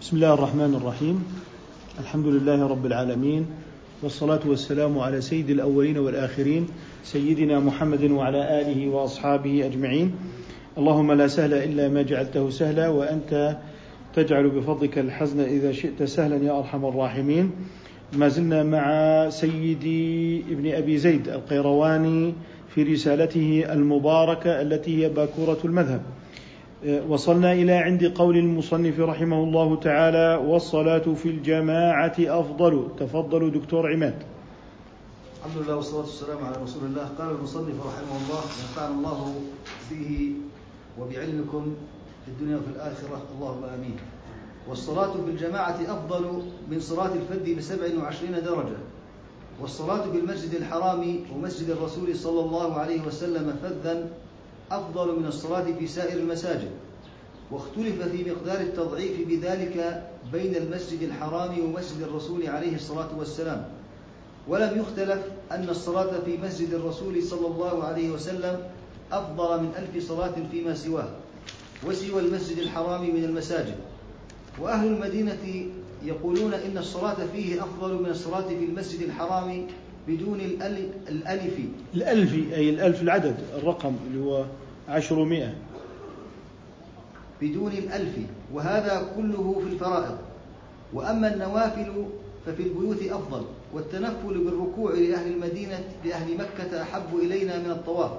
بسم الله الرحمن الرحيم. الحمد لله رب العالمين والصلاة والسلام على سيد الأولين والآخرين سيدنا محمد وعلى آله وأصحابه أجمعين. اللهم لا سهل إلا ما جعلته سهلا وأنت تجعل بفضلك الحزن إذا شئت سهلا يا أرحم الراحمين. ما زلنا مع سيدي ابن أبي زيد القيرواني في رسالته المباركة التي هي باكورة المذهب. وصلنا إلى عند قول المصنف رحمه الله تعالى والصلاة في الجماعة أفضل. تفضلوا دكتور عماد. الحمد لله والصلاة والسلام على رسول الله. قال المصنف رحمه الله نفعنا الله فيه وبعلمكم في الدنيا وفي الآخرة. اللهم آمين. والصلاة في الجماعة أفضل من صلاة الفرد بسبع وعشرين درجة. والصلاة في المسجد الحرام ومسجد الرسول صلى الله عليه وسلم فذا أفضل من الصلاة في سائر المساجد واختلف في مقدار التضعيف بذلك بين المسجد الحرام ومسجد الرسول عليه الصلاة والسلام. ولم يختلف أن الصلاة في مسجد الرسول صلى الله عليه وسلم أفضل من ألف صلاة فيما سواه وسوى المسجد الحرام من المساجد. وأهل المدينة يقولون إن الصلاة فيه أفضل من الصلاة في المسجد الحرام بدون الألف الألف. أي الألف العدد الرقم اللي هو عشرمائة. بدون الألف. وهذا كله في الفرائض. وأما النوافل ففي البيوت أفضل. والتنفل بالركوع لأهل المدينة لأهل مكة أحب إلينا من الطواف.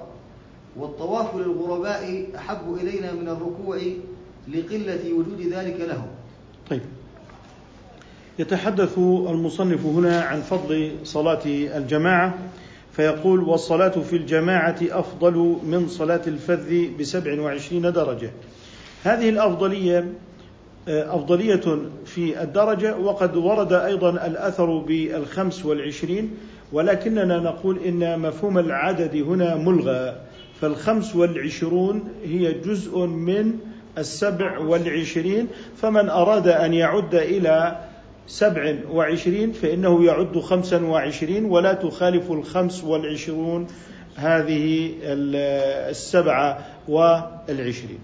والطواف للغرباء أحب إلينا من الركوع لقلة وجود ذلك لهم. طيب. يتحدث المصنف هنا عن فضل صلاة الجماعة فيقول والصلاة في الجماعة أفضل من صلاة الفذ بسبع وعشرين درجة. هذه الأفضلية أفضلية في الدرجة وقد ورد أيضا الأثر بالخمس والعشرين ولكننا نقول إن مفهوم العدد هنا ملغى. فالخمس والعشرون هي جزء من السبع والعشرين فمن أراد أن يعد إلى سبع وعشرين فإنه يعد خمسا وعشرين ولا تخالف الخمس والعشرون هذه السبعة والعشرين.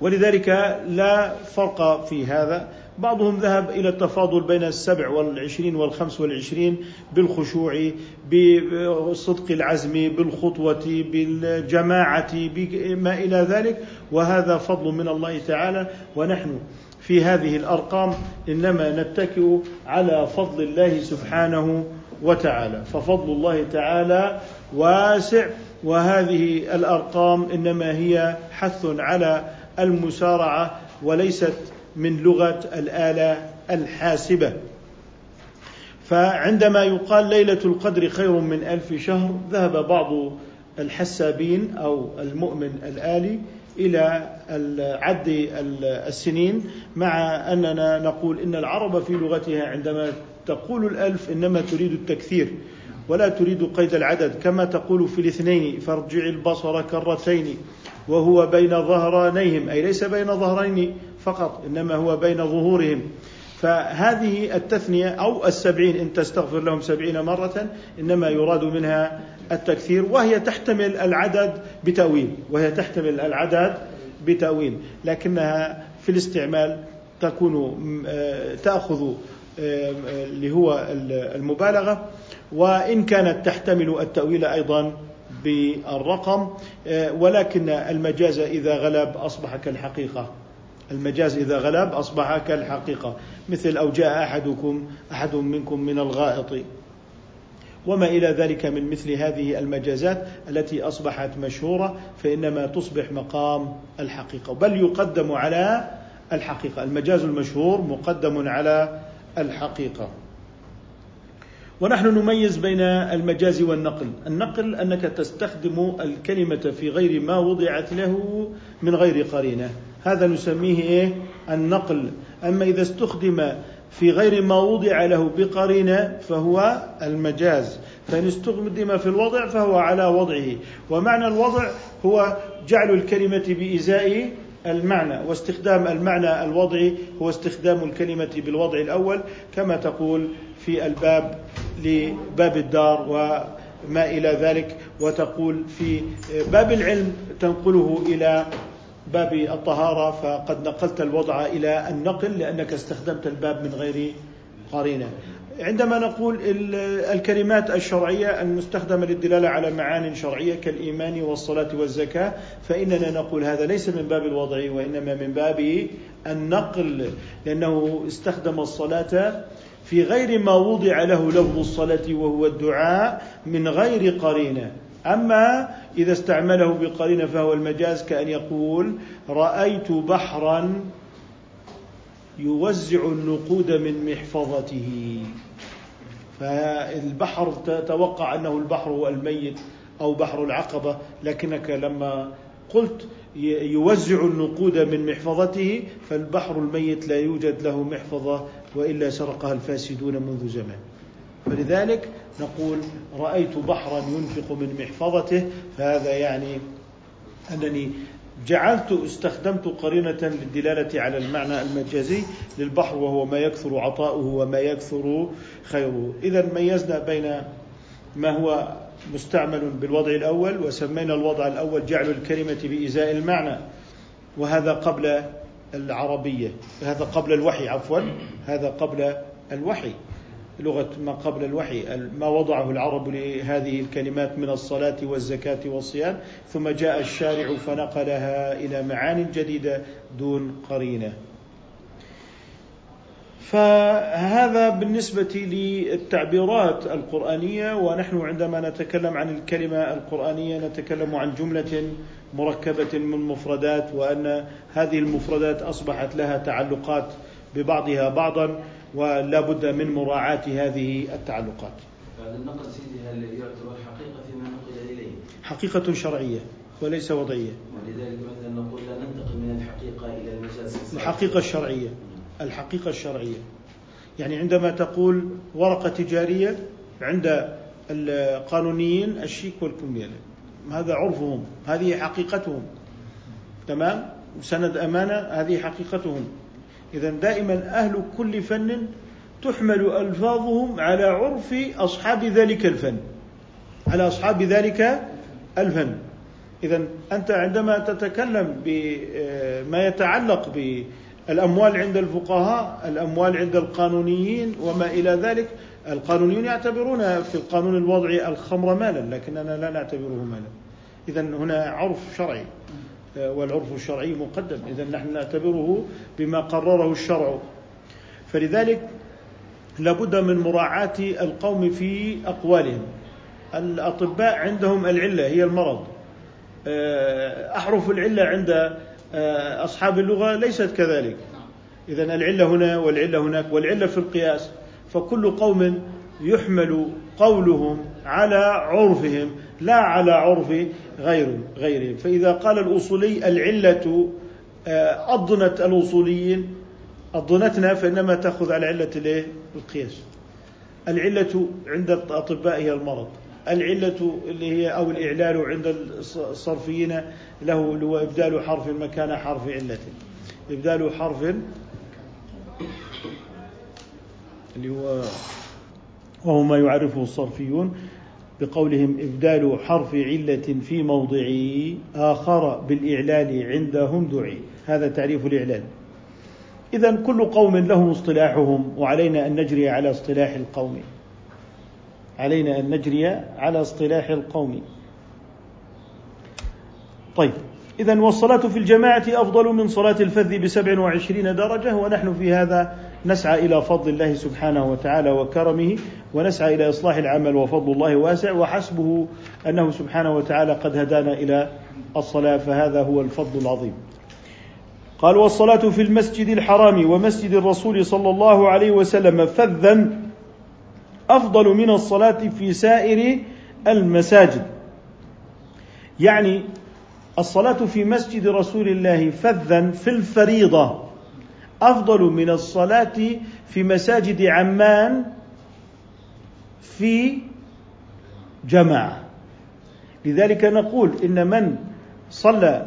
ولذلك لا فرق في هذا. بعضهم ذهب إلى التفاضل بين السبع والعشرين والخمس والعشرين بالخشوع بصدق العزم بالخطوة بالجماعة بما إلى ذلك. وهذا فضل من الله تعالى. ونحن في هذه الأرقام إنما نتكئ على فضل الله سبحانه وتعالى. ففضل الله تعالى واسع وهذه الأرقام إنما هي حث على المسارعة وليست من لغة الآلة الحاسبة. فعندما يقال ليلة القدر خير من ألف شهر ذهب بعض الحسابين أو المؤمن الآلي إلى عد السنين مع أننا نقول إن العرب في لغتها عندما تقول الألف إنما تريد التكثير ولا تريد قيد العدد كما تقول في الاثنين فارجع البصر كرتين وهو بين ظهرانيهم أي ليس بين ظهرين فقط إنما هو بين ظهورهم. فهذه التثنية أو السبعين إن تستغفر لهم سبعين مرة إنما يراد منها التكثير وهي تحتمل العدد بتأويل وهي تحتمل العدد بتأويل لكنها في الاستعمال تكون تأخذ اللي هو المبالغة وإن كانت تحتمل التأويل أيضا بالرقم ولكن المجاز إذا غلب أصبح كالحقيقة المجاز إذا غلب أصبح كالحقيقة مثل أو جاء أحدكم أحد منكم من الغائط وما إلى ذلك من مثل هذه المجازات التي أصبحت مشهورة فإنما تصبح مقام الحقيقة بل يقدم على الحقيقة. المجاز المشهور مقدم على الحقيقة. ونحن نميز بين المجاز والنقل. النقل أنك تستخدم الكلمة في غير ما وضعت له من غير قرينة. هذا نسميه إيه؟ النقل. أما إذا استخدم في غير ما وضع له بقرينة فهو المجاز. فإن استخدم في الوضع فهو على وضعه. ومعنى الوضع هو جعل الكلمة بإزاء المعنى واستخدام المعنى الوضعي هو استخدام الكلمة بالوضع الأول كما تقول في الباب لباب الدار وما إلى ذلك وتقول في باب العلم تنقله إلى باب الطهارة فقد نقلت الوضع إلى النقل لأنك استخدمت الباب من غير قرينة. عندما نقول الكلمات الشرعية المستخدمة للدلالة على معان شرعية كالإيمان والصلاة والزكاة فإننا نقول هذا ليس من باب الوضع وإنما من باب النقل لأنه استخدم الصلاة في غير ما وضع له لفظ الصلاة وهو الدعاء من غير قرينة. أما إذا استعمله بقرينة فهو المجاز كأن يقول رأيت بحرا يوزع النقود من محفظته. فالبحر تتوقع أنه البحر الميت أو بحر العقبة لكنك لما قلت يوزع النقود من محفظته فالبحر الميت لا يوجد له محفظة وإلا سرقها الفاسدون منذ زمان. فلذلك نقول رأيت بحرا ينفق من محفظته فهذا يعني أنني جعلت استخدمت قرينة للدلالة على المعنى المجازي للبحر وهو ما يكثر عطاؤه وما يكثر خيره. إذا ميزنا بين ما هو مستعمل بالوضع الأول وسمينا الوضع الأول جعل الكلمة بإزاء المعنى وهذا قبل العربية هذا قبل الوحي عفوا هذا قبل الوحي. لغة ما قبل الوحي ما وضعه العرب لهذه الكلمات من الصلاة والزكاة والصيام ثم جاء الشارع فنقلها إلى معان جديدة دون قرينة. فهذا بالنسبة للتعبيرات القرآنية ونحن عندما نتكلم عن الكلمة القرآنية نتكلم عن جملة مركبة من مفردات وأن هذه المفردات أصبحت لها تعلقات ببعضها بعضا. ولا بد من مراعاة هذه التعلقات. بعد النقل سيدي هل يعتبر حقيقة فيما نقل إليه؟ حقيقة شرعية وليس وضعية. ولذلك مثلا نقول لا ننتقل من الحقيقة إلى المجاز. الحقيقة الشرعية. الحقيقة الشرعية. يعني عندما تقول ورقة تجارية عند القانونيين الشيك والكمبيالة هذا عرفهم هذه حقيقتهم. تمام؟ سند أمانة هذه حقيقتهم. إذا دائما أهل كل فن تحمل ألفاظهم على عرف أصحاب ذلك الفن. على أصحاب ذلك الفن. إذا أنت عندما تتكلم بما يتعلق بالأموال عند الفقهاء الأموال عند القانونيين وما إلى ذلك القانونيون يعتبرون في القانون الوضعي الخمر مالا لكننا لا نعتبره مالا. إذا هنا عرف شرعي. والعرف الشرعي مقدم. إذا نحن نعتبره بما قرره الشرع. فلذلك لابد من مراعاة القوم في أقوالهم. الأطباء عندهم العلة هي المرض. آه، أحرف العلة عند آه، أصحاب اللغة ليست كذلك. إذا العلة هنا والعلة هناك والعلة في القياس. فكل قوم يحمل قولهم على عرفهم لا على عرف غير غيرهم. فإذا قال الأصولي العلة آه، أضنت الأصوليين. أضنتنا فإنما تأخذ على علة القياس. العلة عند الأطباء هي المرض. العلة اللي هي أو الإعلال عند الصرفيين له هو إبدال حرف مكان حرف علة. إبدال حرف اللي هو وهو ما يعرفه الصرفيون بقولهم إبدال حرف علة في موضعه آخر بالإعلال عندهم دعي. هذا تعريف الإعلال. إذا كل قوم لهم اصطلاحهم وعلينا أن نجري على اصطلاح القوم. علينا أن نجري على اصطلاح القوم. طيب إذا والصلاة في الجماعة أفضل من صلاة الفذ بسبع وعشرين درجة ونحن في هذا نسعى إلى فضل الله سبحانه وتعالى وكرمه ونسعى إلى إصلاح العمل وفضل الله واسع وحسبه أنه سبحانه وتعالى قد هدانا إلى الصلاة فهذا هو الفضل العظيم. قال والصلاة في المسجد الحرام ومسجد الرسول صلى الله عليه وسلم فذا أفضل من الصلاة في سائر المساجد. يعني الصلاة في مسجد رسول الله فذا في الفريضة. أفضل من الصلاة في مساجد عمان في جماعة. لذلك نقول إن من صلى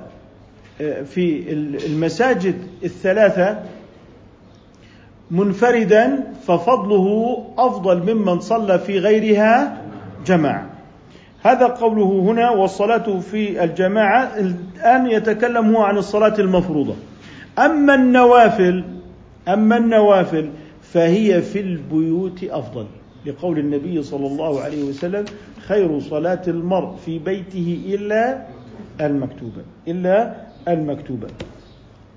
آه، في المساجد الثلاثة منفردا ففضله أفضل ممن صلى في غيرها جماعة. هذا قوله هنا والصلاة في الجماعة الآن يتكلم هو عن الصلاة المفروضة. أما النوافل أما النوافل فهي في البيوت أفضل. لقول النبي صلى الله عليه وسلم خير صلاة المرء في بيته إلا المكتوبة إلا المكتوبة.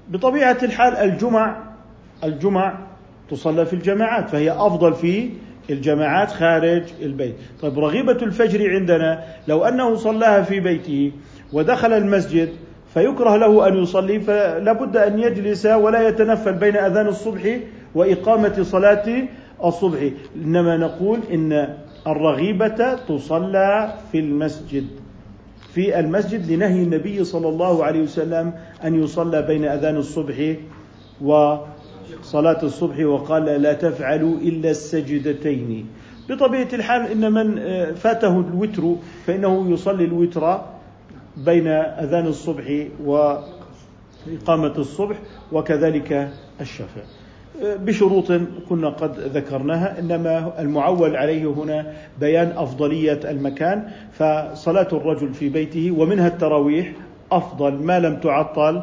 بطبيعة الحال الجمع الجمع تصلى في الجماعات فهي أفضل في الجماعات خارج البيت. طيب رغيبة الفجر عندنا لو أنه صلاها في بيته ودخل المسجد فيكره له أن يصلي فلا بد أن يجلس ولا يتنفل بين أذان الصبح وإقامة صلاة الصبح. إنما نقول إن الرغيبة تصلى في المسجد في المسجد لنهي النبي صلى الله عليه وسلم أن يصلى بين أذان الصبح وصلاة الصبح وقال لا تفعلوا إلا السجدتين. بطبيعة الحال إن من فاته الوتر فإنه يصلي الوتر بين أذان الصبح وإقامة الصبح وكذلك الشفع بشروط كنا قد ذكرناها إنما المعول عليه هنا بيان أفضلية المكان فصلاة الرجل في بيته ومنها التراويح أفضل ما لم تعطل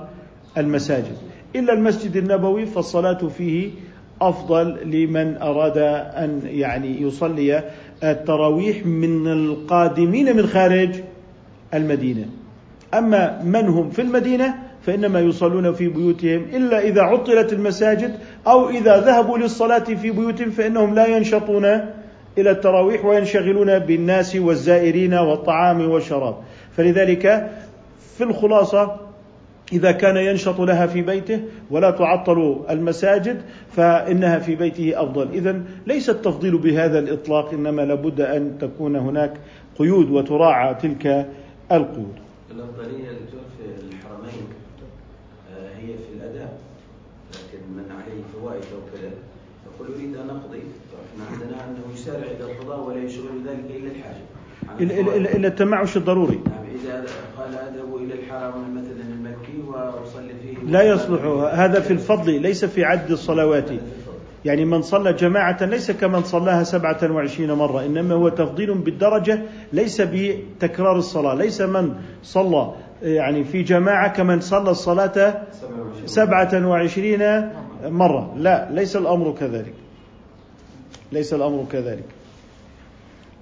المساجد. إلا المسجد النبوي فالصلاة فيه أفضل لمن أراد أن يعني يصلي التراويح من القادمين من خارج المدينة. أما من هم في المدينة فإنما يصلون في بيوتهم إلا إذا عطلت المساجد أو إذا ذهبوا للصلاة في بيوتهم فإنهم لا ينشطون إلى التراويح وينشغلون بالناس والزائرين والطعام والشراب. فلذلك في الخلاصة إذا كان ينشط لها في بيته ولا تعطل المساجد فإنها في بيته أفضل. إذا ليس التفضيل بهذا الإطلاق إنما لابد أن تكون هناك قيود وتراعى تلك القيود الأفضلية في الحرمين هي في الأداء لكن من عليه فوائد أو كذا. يقول أريد أن أقضي فإحنا عندنا أنه يسارع إلى القضاء ولا يشغل ذلك إلا الحاجة. إلا التمعش الضروري. نعم إذا قال أذهب إلى الحرم مثلا المكي وأصلي فيه. لا يصلح هذا في الفضل ليس في عد الصلوات. يعني من صلى جماعة ليس كمن صلاها سبعة وعشرين مرة إنما هو تفضيل بالدرجة ليس بتكرار الصلاة. ليس من صلى يعني في جماعة كمن صلى الصلاة سبعة وعشرين مرة. لا ليس الأمر كذلك. ليس الأمر كذلك.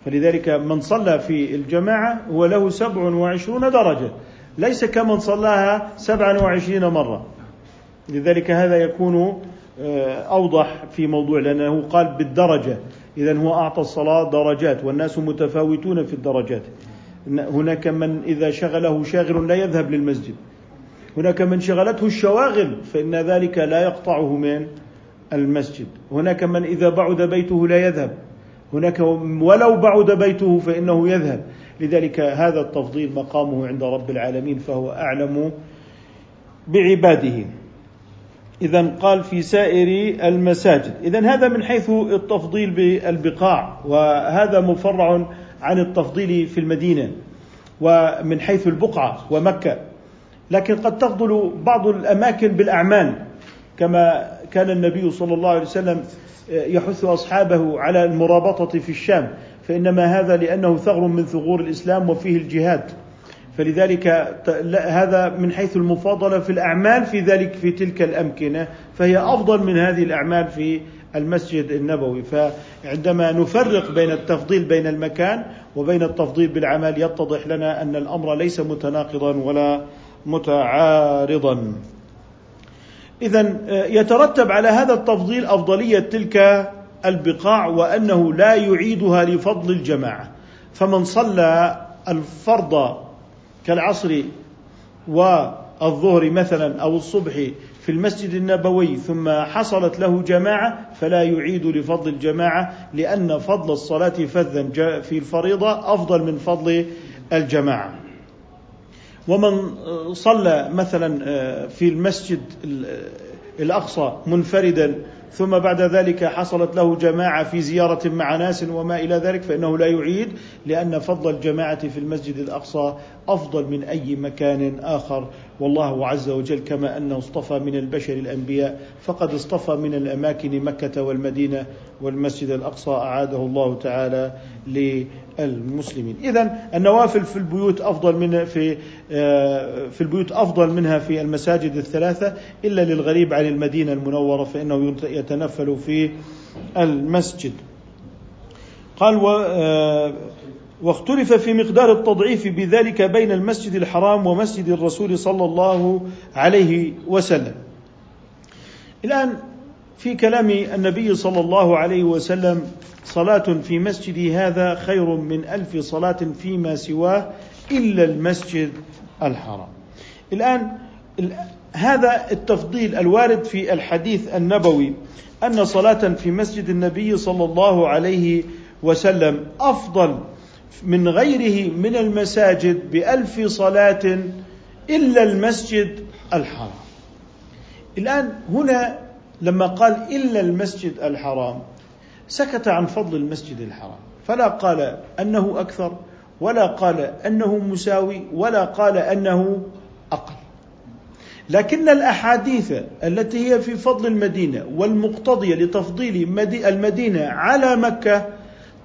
فلذلك من صلى في الجماعة هو له سبع وعشرون درجة. ليس كمن صلاها سبعا وعشرين مرة. لذلك هذا يكون أوضح في موضوع لأنه قال بالدرجة. إذا هو أعطى الصلاة درجات والناس متفاوتون في الدرجات. هناك من إذا شغله شاغل لا يذهب للمسجد. هناك من شغلته الشواغل فإن ذلك لا يقطعه من المسجد. هناك من إذا بعد بيته لا يذهب. هناك ولو بعد بيته فإنه يذهب. لذلك هذا التفضيل مقامه عند رب العالمين فهو أعلم بعباده. إذا قال في سائر المساجد. إذا هذا من حيث التفضيل بالبقاع وهذا مفرع عن التفضيل في المدينة ومن حيث البقعة ومكة. لكن قد تفضل بعض الأماكن بالأعمال كما كان النبي صلى الله عليه وسلم يحث أصحابه على المرابطة في الشام فإنما هذا لأنه ثغر من ثغور الإسلام وفيه الجهاد. فلذلك هذا من حيث المفاضلة في الأعمال في ذلك في تلك الأمكنة فهي أفضل من هذه الأعمال في المسجد النبوي. فعندما نفرق بين التفضيل بين المكان وبين التفضيل بالعمل يتضح لنا أن الأمر ليس متناقضا ولا متعارضا. إذا يترتب على هذا التفضيل أفضلية تلك البقاع وأنه لا يعيدها لفضل الجماعة. فمن صلى الفرض كالعصر والظهر مثلا أو الصبح في المسجد النبوي ثم حصلت له جماعة فلا يعيد لفضل الجماعة لأن فضل الصلاة فذا في الفريضة أفضل من فضل الجماعة. ومن صلى مثلا في المسجد الأقصى منفردا ثم بعد ذلك حصلت له جماعة في زيارة مع ناس وما إلى ذلك فإنه لا يعيد لأن فضل الجماعة في المسجد الأقصى أفضل من أي مكان آخر. والله عز وجل كما أنه اصطفى من البشر الأنبياء فقد اصطفى من الأماكن مكة والمدينة والمسجد الأقصى أعاده الله تعالى للمسلمين إذا النوافل في البيوت أفضل من في آه، في البيوت أفضل منها في المساجد الثلاثة إلا للغريب عن المدينة المنورة فإنه يتنفل في المسجد قال و آه، واختلف في مقدار التضعيف بذلك بين المسجد الحرام ومسجد الرسول صلى الله عليه وسلم. الآن في كلام النبي صلى الله عليه وسلم صلاة في مسجدي هذا خير من ألف صلاة فيما سواه إلا المسجد الحرام. الآن هذا التفضيل الوارد في الحديث النبوي أن صلاة في مسجد النبي صلى الله عليه وسلم أفضل من غيره من المساجد بألف صلاة إلا المسجد الحرام الآن هنا لما قال إلا المسجد الحرام سكت عن فضل المسجد الحرام فلا قال أنه أكثر ولا قال أنه مساوي ولا قال أنه أقل لكن الأحاديث التي هي في فضل المدينة والمقتضية لتفضيل المدينة على مكة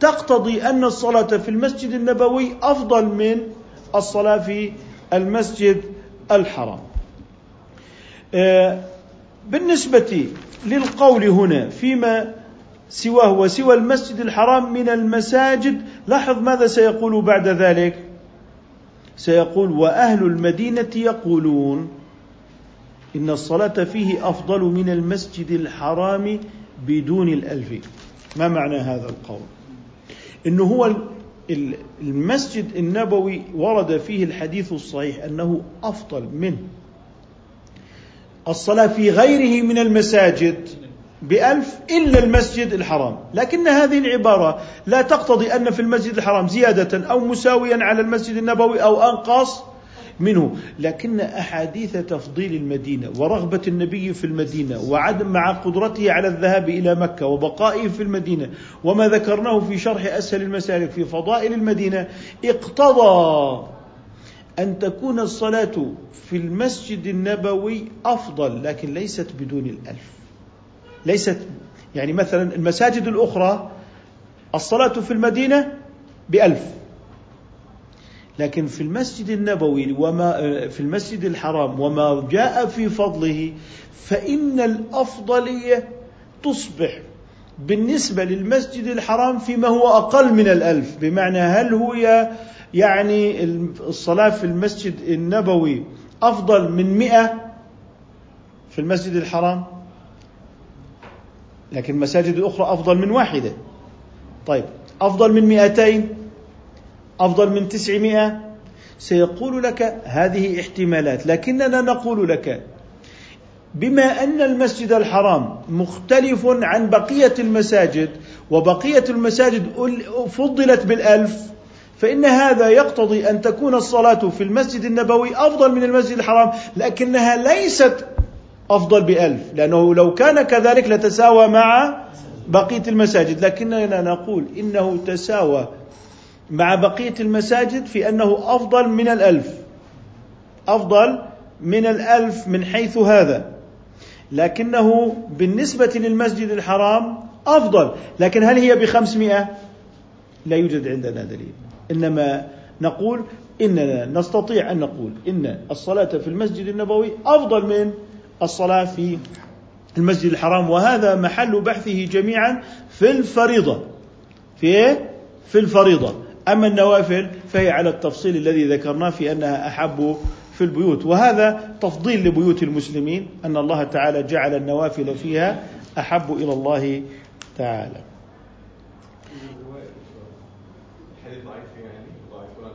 تقتضي أن الصلاة في المسجد النبوي أفضل من الصلاة في المسجد الحرام. بالنسبة للقول هنا فيما سواه وسوى المسجد الحرام من المساجد لاحظ ماذا سيقول بعد ذلك؟ سيقول وأهل المدينة يقولون إن الصلاة فيه أفضل من المسجد الحرام بدون الألف. ما معنى هذا القول؟ انه هو المسجد النبوي ورد فيه الحديث الصحيح أنه أفضل من الصلاة في غيره من المساجد بألف إلا المسجد الحرام. لكن هذه العبارة لا تقتضي أن في المسجد الحرام زيادة أو مساويا على المسجد النبوي أو أنقص منه. لكن أحاديث تفضيل المدينة ورغبة النبي في المدينة وعدم مع قدرته على الذهاب إلى مكة وبقائه في المدينة وما ذكرناه في شرح أسهل المسالك في فضائل المدينة اقتضى أن تكون الصلاة في المسجد النبوي أفضل لكن ليست بدون الألف. ليست يعني مثلا المساجد الأخرى الصلاة في المدينة بألف. لكن في المسجد النبوي وما في المسجد الحرام وما جاء في فضله فإن الأفضلية تصبح بالنسبة للمسجد الحرام فيما هو أقل من الألف بمعنى هل هو يعني الصلاة في المسجد النبوي أفضل من مئة في المسجد الحرام؟ لكن المساجد الأخرى أفضل من واحدة. طيب أفضل من مئتين؟ أفضل من تسعمائة؟ سيقول لك هذه احتمالات لكننا نقول لك بما أن المسجد الحرام مختلف عن بقية المساجد وبقية المساجد فضلت بالألف فإن هذا يقتضي أن تكون الصلاة في المسجد النبوي أفضل من المسجد الحرام لكنها ليست أفضل بألف لأنه لو كان كذلك لتساوى مع بقية المساجد لكننا نقول إنه تساوى مع بقية المساجد في أنه أفضل من الألف أفضل من الألف من حيث هذا. لكنه بالنسبة للمسجد الحرام أفضل. لكن هل هي بخمسمائة؟ لا يوجد عندنا دليل. إنما نقول إننا نستطيع أن نقول إن الصلاة في المسجد النبوي أفضل من الصلاة في المسجد الحرام وهذا محل بحثه جميعا في الفريضة. في إيه؟ في الفريضة. أما النوافل فهي على التفصيل الذي ذكرناه في أنها أحب في البيوت. وهذا تفضيل لبيوت المسلمين أن الله تعالى جعل النوافل فيها أحب إلى الله تعالى.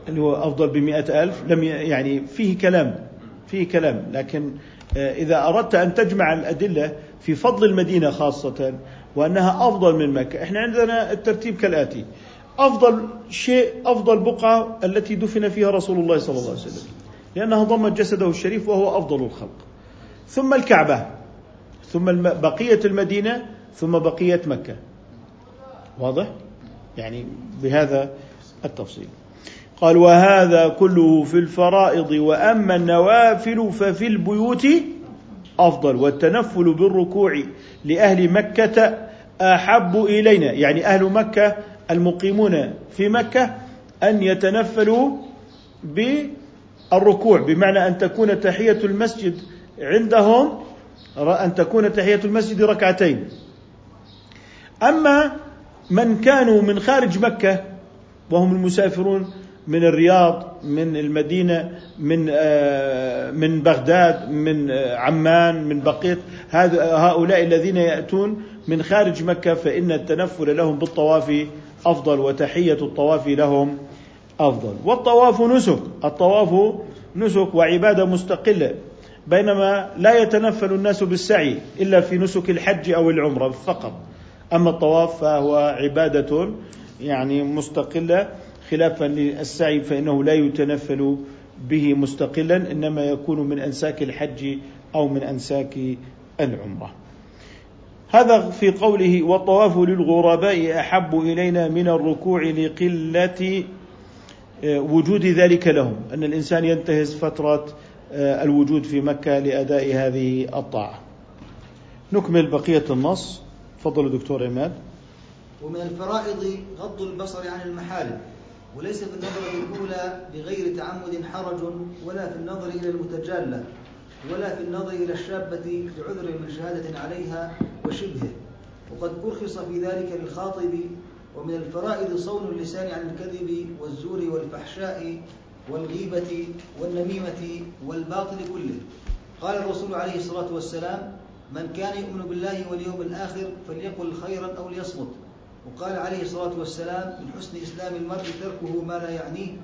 اللي هو أفضل بمئة ألف لم يعني فيه كلام فيه كلام. لكن آه، إذا أردت أن تجمع الأدلة في فضل المدينة خاصة وأنها أفضل من مكة إحنا عندنا الترتيب كالآتي. أفضل شيء أفضل بقعة التي دفن فيها رسول الله صلى الله عليه وسلم. لأنها ضمت جسده الشريف وهو أفضل الخلق. ثم الكعبة ثم بقية المدينة ثم بقية مكة. واضح؟ يعني بهذا التفصيل. قال وهذا كله في الفرائض وأما النوافل ففي البيوت أفضل والتنفل بالركوع لأهل مكة أحب إلينا. يعني أهل مكة المقيمون في مكة أن يتنفلوا بمعنى أن تكون تحية المسجد عندهم أن تكون تحية المسجد ركعتين. أما من كانوا من خارج مكة وهم المسافرون من الرياض من المدينة من آه، من بغداد من آه، عمان من بقيه هؤلاء الذين يأتون من خارج مكة فإن التنفل لهم بالطواف أفضل وتحية الطواف لهم أفضل. والطواف نسك. الطواف نسك وعبادة مستقلة. بينما لا يتنفل الناس بالسعي إلا في نسك الحج أو العمرة فقط. أما الطواف فهو عبادة يعني مستقلة. خلافا للسعي فإنه لا يتنفل به مستقلا إنما يكون من أنساك الحج أو من أنساك العمرة. هذا في قوله والطواف للغرباء أحب إلينا من الركوع لقلة آه، وجود ذلك لهم أن الإنسان ينتهز فترة آه، الوجود في مكة لأداء هذه الطاعة. نكمل بقية النص. تفضل دكتور عماد. ومن الفرائض غض البصر عن المحارم وليس في النظرة الأولى بغير تعمد حرج ولا في النظر إلى المتجالة ولا في النظر إلى الشابة لعذر من شهادة عليها وشبهه وقد أرخص في ذلك للخاطب ومن الفرائض صون اللسان عن الكذب والزور والفحشاء والغيبة والنميمة والباطل كله. قال الرسول عليه الصلاة والسلام من كان يؤمن بالله واليوم الآخر فليقل خيرا أو ليصمت. وقال عليه الصلاة والسلام من حسن إسلام المرء تركه ما لا يعنيه.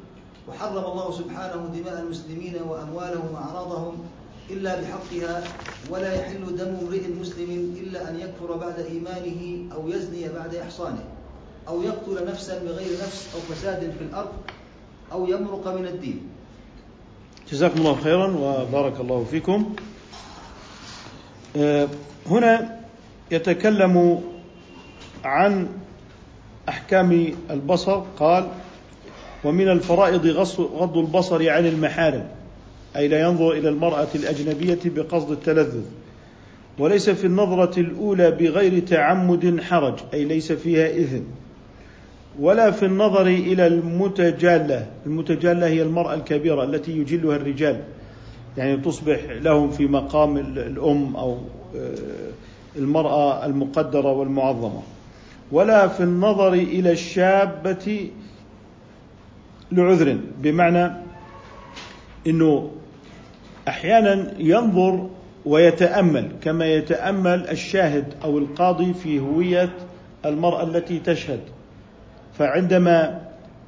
وحرم الله سبحانه دماء المسلمين وأموالهم وأعراضهم إلا بحقها ولا يحل دم امرئ مسلم إلا أن يكفر بعد إيمانه أو يزني بعد إحصانه. أو يقتل نفسا بغير نفس أو فساد في الأرض أو يمرق من الدين. جزاكم الله خيرا وبارك الله فيكم. آه، هنا يتكلم عن أحكام البصر قال ومن الفرائض غض البصر عن المحارم أي لا ينظر إلى المرأة الأجنبية بقصد التلذذ. وليس في النظرة الأولى بغير تعمد حرج أي ليس فيها إذن. ولا في النظر إلى المتجالة المتجالة هي المرأة الكبيرة التي يجلها الرجال. يعني تصبح لهم في مقام الأم أو آه، المرأة المقدرة والمعظمة. ولا في النظر إلى الشابة لعذر. بمعنى إنه أحيانا ينظر ويتأمل كما يتأمل الشاهد أو القاضي في هوية المرأة التي تشهد. فعندما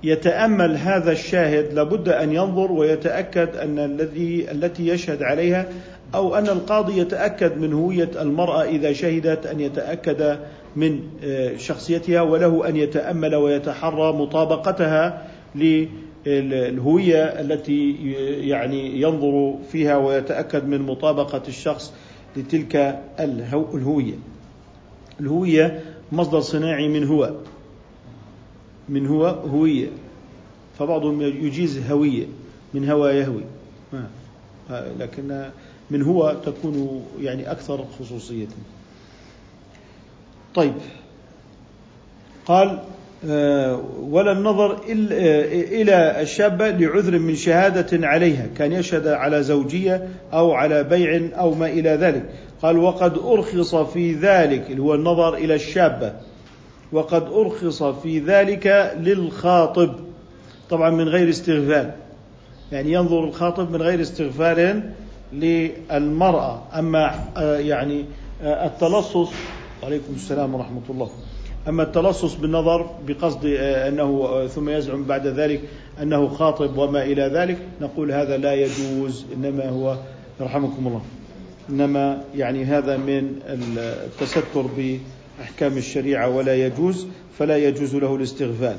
يتأمل هذا الشاهد لابد أن ينظر ويتأكد أن الذي التي يشهد عليها أو أن القاضي يتأكد من هوية المرأة إذا شهدت أن يتأكد من آه، شخصيتها وله أن يتأمل ويتحرى مطابقتها للهوية التي يعني ينظر فيها ويتأكد من مطابقة الشخص لتلك الهوية. الهوية مصدر صناعي من هو من هو هوية. فبعضهم يجيز هوية من هوى يهوي. لكن من هو تكون يعني أكثر خصوصية. طيب. قال آه، ولا النظر آه، إلى الشابة لعذر من شهادة عليها كان يشهد على زوجية أو على بيع أو ما إلى ذلك. قال وقد أرخص في ذلك اللي هو النظر إلى الشابة. وقد أرخص في ذلك للخاطب. طبعا من غير استغفال. يعني ينظر الخاطب من غير استغفال للمرأة. أما آه، يعني التلصص وعليكم السلام ورحمة الله. أما التلصص بالنظر بقصد آه، أنه آه، ثم يزعم بعد ذلك أنه خاطب وما إلى ذلك نقول هذا لا يجوز إنما هو يرحمكم الله. إنما يعني هذا من التستر بأحكام الشريعة ولا يجوز فلا يجوز له الاستغفال.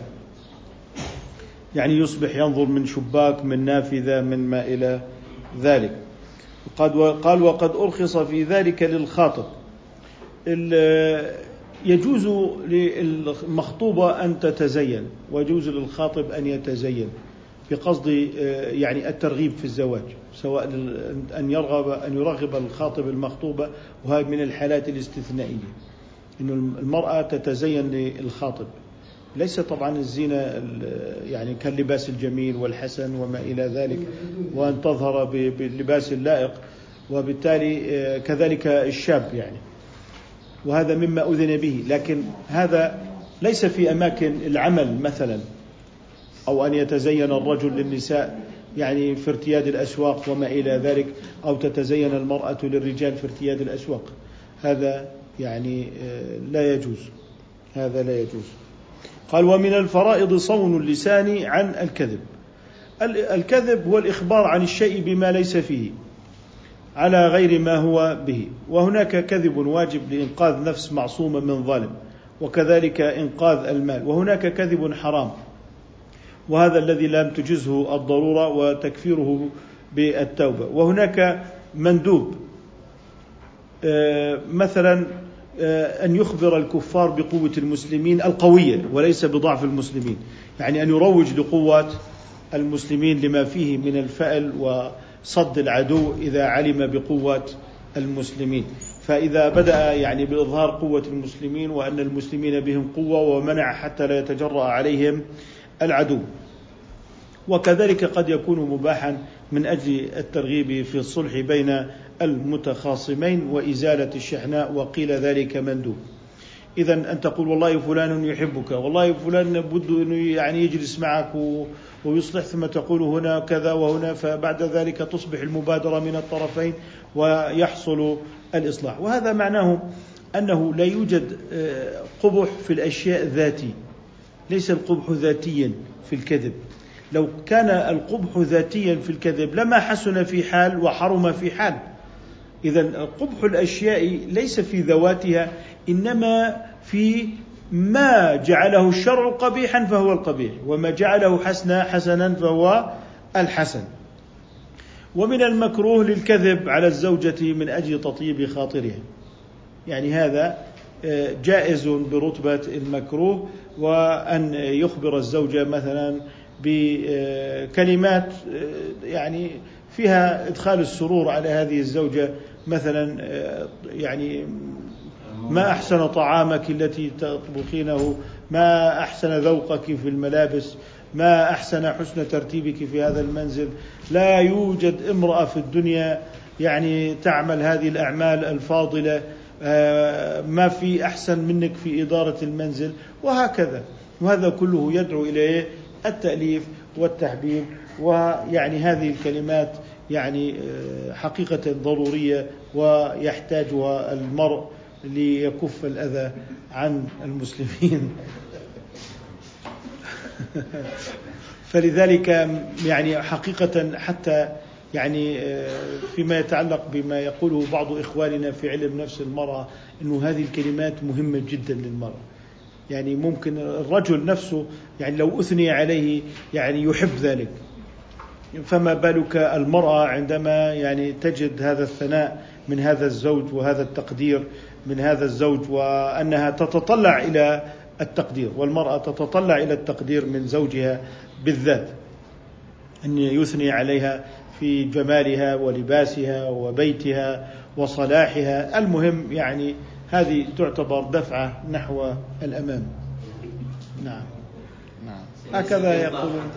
يعني يصبح ينظر من شباك من نافذة من ما إلى ذلك. قد قال وقد أرخص في ذلك للخاطب. يجوز للمخطوبة أن تتزين ويجوز للخاطب أن يتزين بقصد آه، يعني الترغيب في الزواج سواء أن يرغب أن يرغب الخاطب المخطوبة وهذه من الحالات الاستثنائية. أن المرأة تتزين للخاطب. ليس طبعا الزينة يعني كاللباس الجميل والحسن وما إلى ذلك وأن تظهر باللباس اللائق وبالتالي آه، كذلك الشاب يعني. وهذا مما أذن به. لكن هذا ليس في أماكن العمل مثلا أو أن يتزين الرجل للنساء يعني في ارتياد الأسواق وما إلى ذلك أو تتزين المرأة للرجال في ارتياد الأسواق. هذا يعني آه، لا يجوز. هذا لا يجوز. قال ومن الفرائض صون اللسان عن الكذب. الكذب هو الإخبار عن الشيء بما ليس فيه على غير ما هو به. وهناك كذب واجب لإنقاذ نفس معصومة من ظالم وكذلك إنقاذ المال. وهناك كذب حرام. وهذا الذي لم تجزه الضرورة وتكفيره بالتوبة. وهناك مندوب آه، مثلا أن يخبر الكفار بقوة المسلمين القوية وليس بضعف المسلمين. يعني أن يروج لقوه المسلمين لما فيه من الفأل وصد العدو إذا علم بقوه المسلمين. فإذا بدأ يعني بإظهار قوة المسلمين وأن المسلمين بهم قوة ومنع حتى لا يتجرأ عليهم العدو. وكذلك قد يكون مباحا من أجل الترغيب في الصلح بين المتخاصمين وإزالة الشحناء وقيل ذلك مندوب. اذا أن تقول والله فلان يحبك، والله فلان بد انه يعني يجلس معك ويصلح ثم تقول هنا كذا وهنا فبعد ذلك تصبح المبادرة من الطرفين ويحصل الإصلاح، وهذا معناه أنه لا يوجد آه، قبح في الأشياء ذاتي ليس القبح ذاتيا في الكذب. لو كان القبح ذاتيا في الكذب لما حسن في حال وحرم في حال. إذا قبح الأشياء ليس في ذواتها إنما في ما جعله الشرع قبيحا فهو القبيح وما جعله حسنا حسنا فهو الحسن. ومن المكروه للكذب على الزوجة من أجل تطيب خاطرها. يعني هذا جائز برتبة المكروه وأن يخبر الزوجة مثلا بكلمات يعني فيها إدخال السرور على هذه الزوجة مثلا يعني ما أحسن طعامك التي تطبخينه؟ ما أحسن ذوقك في الملابس؟ ما أحسن حسن ترتيبك في هذا المنزل؟ لا يوجد امرأة في الدنيا يعني تعمل هذه الأعمال الفاضلة آه، ما في أحسن منك في إدارة المنزل وهكذا. وهذا كله يدعو إلى التأليف والتحبيب ويعني هذه الكلمات يعني آه، حقيقة ضرورية ويحتاجها المرء ليكف الأذى عن المسلمين. فلذلك يعني حقيقة حتى يعني آه، فيما يتعلق بما يقوله بعض إخواننا في علم نفس المرأة أنه هذه الكلمات مهمة جدا للمرأة يعني ممكن الرجل نفسه يعني لو أثني عليه يعني يحب ذلك. فما بالك المرأة عندما يعني تجد هذا الثناء من هذا الزوج وهذا التقدير من هذا الزوج وأنها تتطلع إلى التقدير والمرأة تتطلع إلى التقدير من زوجها بالذات. أن يثني عليها في جمالها ولباسها وبيتها وصلاحها. المهم يعني هذه تعتبر دفعة نحو الأمام. نعم. هكذا يقولون.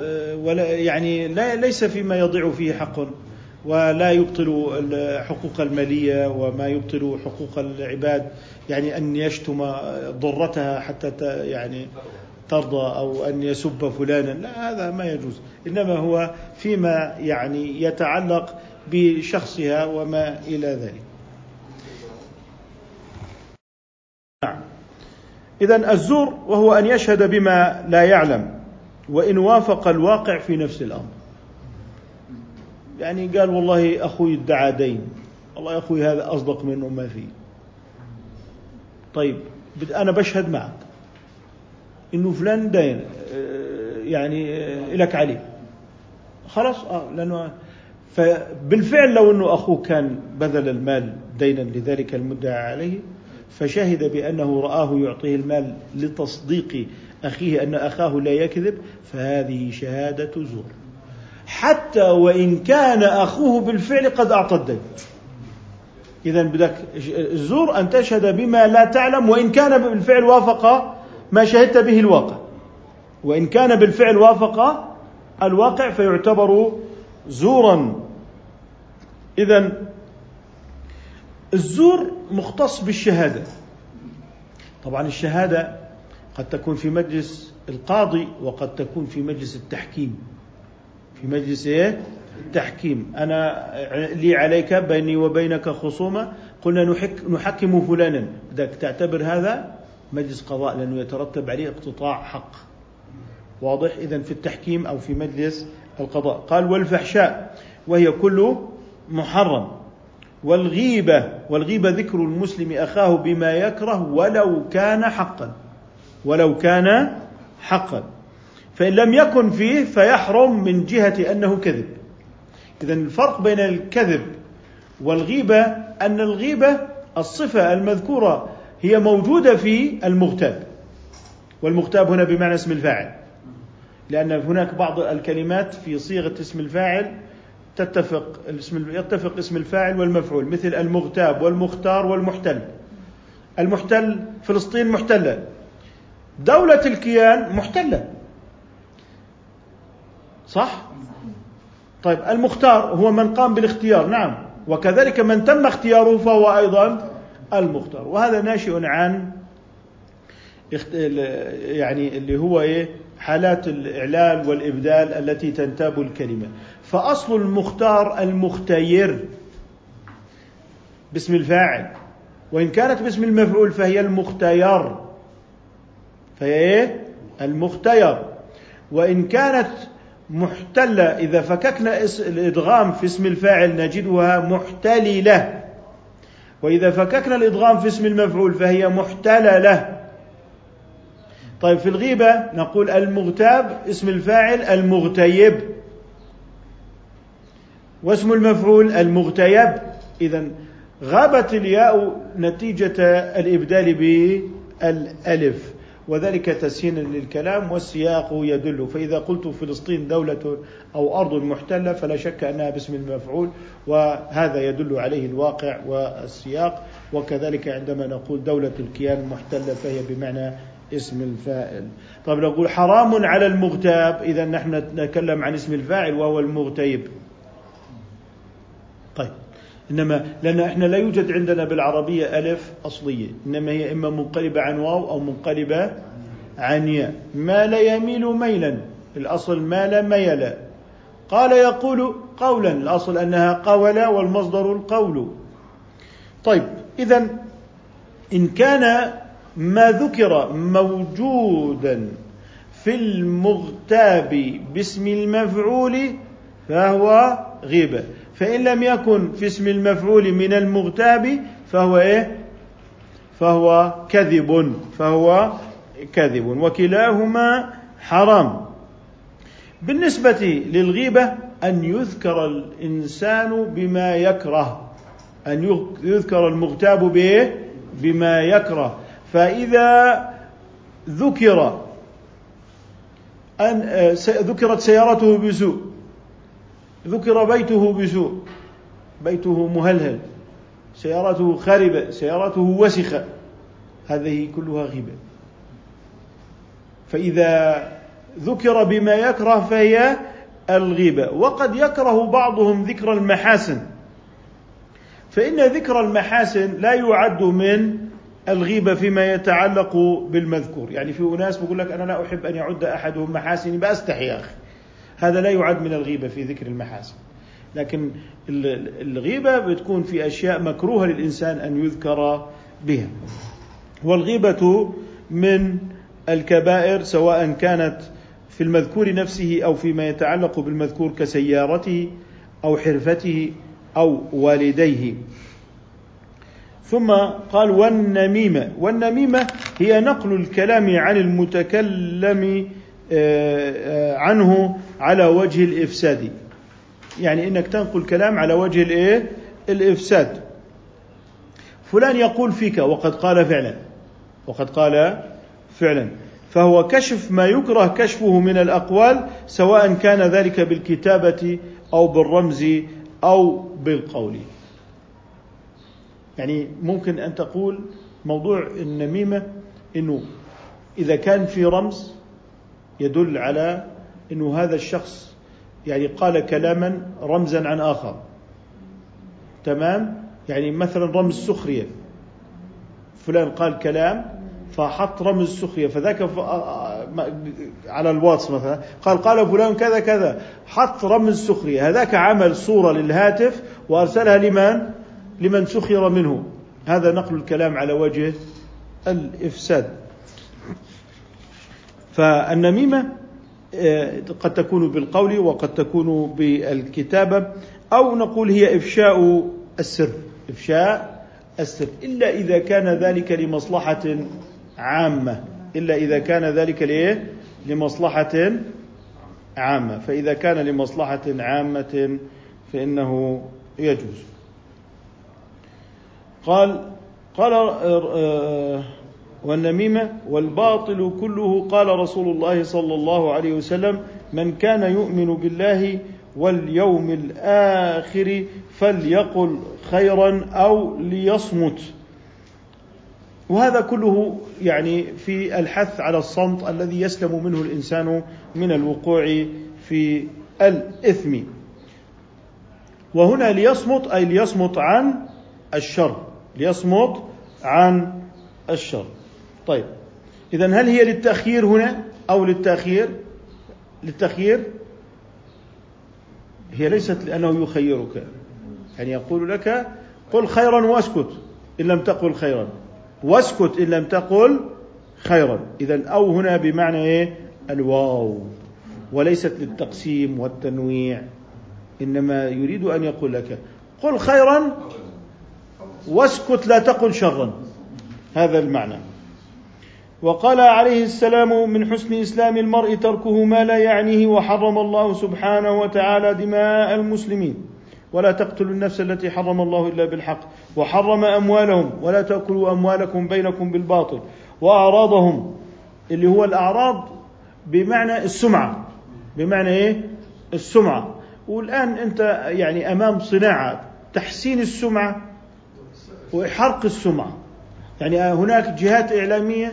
آه، ولا يعني لا ليس فيما يضيع فيه حق ولا يبطل الحقوق المالية وما يبطل حقوق العباد. يعني أن يشتم ضرتها حتى يعني ترضى أو أن يسب فلانا. لا هذا ما يجوز. إنما هو فيما يعني يتعلق بشخصها وما إلى ذلك نعم إذا الزور وهو أن يشهد بما لا يعلم وإن وافق الواقع في نفس الأمر. يعني قال والله أخوي ادعى دين. والله يا أخوي هذا أصدق منه ما فيه. طيب أنا بشهد معك. إنه فلان داين آه، يعني آه، لك عليه خلاص آه لأنه فبالفعل لو إنه اخوه كان بذل المال دينا لذلك المدعى عليه فشهد بأنه رآه يعطيه المال لتصديق أخيه أن أخاه لا يكذب فهذه شهادة زور. حتى وإن كان أخوه بالفعل قد أعطى الدين. إذا بدك الزور أن تشهد بما لا تعلم وإن كان بالفعل وافق ما شهدت به الواقع. وإن كان بالفعل وافق الواقع فيعتبر زورا. إذا الزور مختص بالشهادة. طبعا الشهادة قد تكون في مجلس القاضي وقد تكون في مجلس التحكيم. في مجلس إيه؟ التحكيم. أنا لي عليك بيني وبينك خصومة. قلنا نحك نحكم فلانا. بدك تعتبر هذا مجلس قضاء لأنه يترتب عليه اقتطاع حق. واضح؟ اذا في التحكيم أو في مجلس القضاء. قال والفحشاء وهي كل محرم. والغيبة والغيبة ذكر المسلم أخاه بما يكره ولو كان حقا. ولو كان حقا. فإن لم يكن فيه فيحرم من جهة أنه كذب. إذا الفرق بين الكذب والغيبة أن الغيبة الصفة المذكورة هي موجودة في المغتاب. والمغتاب هنا بمعنى اسم الفاعل. لأن هناك بعض الكلمات في صيغة اسم الفاعل تتفق الاسم يتفق اسم الفاعل والمفعول مثل المغتاب والمختار والمحتل. المحتل فلسطين محتلة. دولة الكيان محتلة. صح؟ طيب المختار هو من قام بالاختيار نعم. وكذلك من تم اختياره فهو أيضا المختار. وهذا ناشئ عن يعني اللي هو إيه؟ حالات الإعلال والإبدال التي تنتاب الكلمة. فأصل المختار المختير. باسم الفاعل. وإن كانت باسم المفعول فهي المختير. فهي إيه؟ المختير. وإن كانت محتلة إذا فككنا الإدغام في اسم الفاعل نجدها محتللة. وإذا فككنا الإدغام في اسم المفعول فهي محتللة. طيب في الغيبة نقول المغتاب اسم الفاعل المغتيب. واسم المفعول المغتيب. إذا غابت الياء نتيجة الإبدال بالألف وذلك تسهيلا للكلام والسياق يدل. فإذا قلت فلسطين دولة أو أرض محتلة فلا شك أنها باسم المفعول وهذا يدل عليه الواقع والسياق. وكذلك عندما نقول دولة الكيان محتلة فهي بمعنى اسم الفاعل. طيب نقول حرام على المغتاب. إذا نحن نتكلم عن اسم الفاعل وهو المغتيب. طيب. إنما لأن إحنا لا يوجد عندنا بالعربية ألف أصلية. إنما هي إما منقلبة عن واو أو منقلبة عن ياء. مال يميل ميلا. الأصل مال ميلا قال يقول قولا. الأصل أنها قول والمصدر القول. طيب. إذا إن كان ما ذكر موجودا في المغتاب باسم المفعول فهو غيبة. فإن لم يكن في اسم المفعول من المغتاب فهو إيه؟ فهو كذب فهو كذب وكلاهما حرام بالنسبة للغيبة أن يذكر الإنسان بما يكره أن يذكر المغتاب بإيه؟ بما يكره فإذا ذكر أن ذكرت سيارته بسوء ذكر بيته بسوء. بيته مهلهل. سيارته خربة سيارته وسخة. هذه كلها غيبة. فإذا ذكر بما يكره فهي الغيبة. وقد يكره بعضهم ذكر المحاسن. فإن ذكر المحاسن لا يعد من الغيبة فيما يتعلق بالمذكور. يعني في أناس بيقول لك أنا لا أحب أن يعد أحدهم محاسني بأستحي يا أخي. هذا لا يعد من الغيبة في ذكر المحاسن. لكن الغيبة بتكون في أشياء مكروهة للإنسان أن يذكر بها. والغيبة من الكبائر سواء كانت في المذكور نفسه أو فيما يتعلق بالمذكور كسيارته أو حرفته أو والديه. ثم قال والنميمة والنميمة هي نقل الكلام عن المتكلم آه، آه، عنه على وجه الإفساد. يعني إنك تنقل كلام على وجه الإيه؟ الإفساد. فلان يقول فيك وقد قال فعلا. وقد قال فعلا. فهو كشف ما يكره كشفه من الأقوال سواء كان ذلك بالكتابة أو بالرمز أو بالقول. يعني ممكن أن تقول موضوع النميمة إنه إذا كان في رمز يدل على إنه هذا الشخص يعني قال كلاما رمزا عن آخر. تمام؟ يعني مثلا رمز سخريه فلان قال كلام فحط رمز سخريه فذاك على الواتس مثلا قال قال فلان كذا كذا. حط رمز سخريه هذاك عمل صورة للهاتف وأرسلها لمن؟ لمن سخر منه. هذا نقل الكلام على وجه الإفساد. فالنميمة آه، قد تكون بالقول وقد تكون بالكتابة أو نقول هي إفشاء السر إفشاء السر. إلا إذا كان ذلك لمصلحة عامة إلا إذا كان ذلك لإيه؟ لمصلحة عامة. فإذا كان لمصلحة عامة فإنه يجوز. قال قال آه، والنميمة والباطل كله قال رسول الله صلى الله عليه وسلم من كان يؤمن بالله واليوم الآخر فليقل خيرا أو ليصمت. وهذا كله يعني في الحث على الصمت الذي يسلم منه الإنسان من الوقوع في الإثم. وهنا ليصمت أي ليصمت عن الشر. ليصمت عن الشر. طيب. اذا هل هي للتأخير هنا أو للتأخير؟ للتخيير هي ليست لأنه يخيرك. يعني يقول لك قل خيرا واسكت إن لم تقل خيرا. واسكت إن لم تقل خيرا. إذا أو هنا بمعنى إيه؟ الواو. وليست للتقسيم والتنويع. إنما يريد أن يقول لك قل خيرا واسكت لا تقل شرا. هذا المعنى. وقال عليه السلام من حسن إسلام المرء تركه ما لا يعنيه وحرم الله سبحانه وتعالى دماء المسلمين. ولا تقتلوا النفس التي حرم الله إلا بالحق. وحرم أموالهم. ولا تأكلوا أموالكم بينكم بالباطل. وأعراضهم. اللي هو الأعراض بمعنى السمعة. بمعنى إيه؟ السمعة. والآن أنت يعني أمام صناعة. تحسين السمعة وحرق السمعة. يعني هناك جهات إعلامية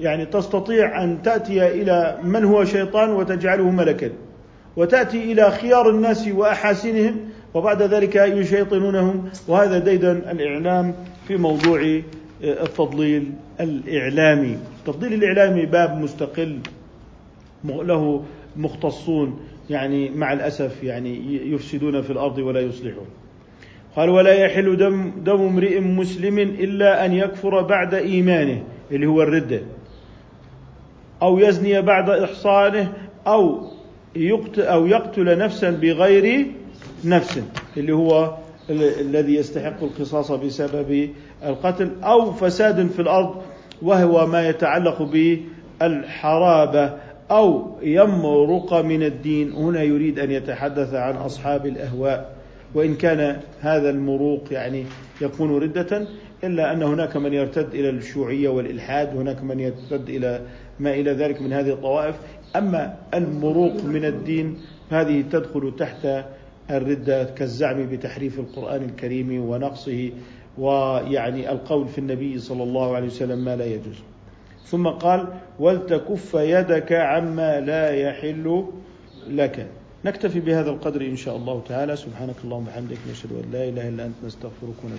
يعني تستطيع أن تأتي إلى من هو شيطان وتجعله ملكا وتأتي إلى خيار الناس واحاسنهم وبعد ذلك يشيطنونهم. وهذا ديدن الإعلام في موضوع آه، التضليل الإعلامي. التضليل الإعلامي باب مستقل له مختصون يعني مع الأسف يعني يفسدون في الأرض ولا يصلحون. قال ولا يحل دم, دم امرئ مسلم إلا أن يكفر بعد إيمانه اللي هو الردة. أو يزني بعد إحصانه أو يقتل أو يقتل نفسا بغير نفس اللي هو الذي يستحق القصاص بسبب القتل أو فساد في الأرض وهو ما يتعلق بالحرابة أو يمرق من الدين. هنا يريد أن يتحدث عن أصحاب الأهواء وإن كان هذا المروق يعني يكون ردة إلا أن هناك من يرتد إلى الشيوعية والإلحاد هناك من يرتد إلى ما إلى ذلك من هذه الطوائف. أما المروق من الدين هذه تدخل تحت الردة كالزعم بتحريف القرآن الكريم ونقصه ويعني القول في النبي صلى الله عليه وسلم ما لا يجوز. ثم قال ولتكف يدك عما لا يحل لك. نكتفي بهذا القدر إن شاء الله تعالى. سبحانك اللهم وبحمدك نشهد أن لا إله إلا أنت نستغفرك ونتوب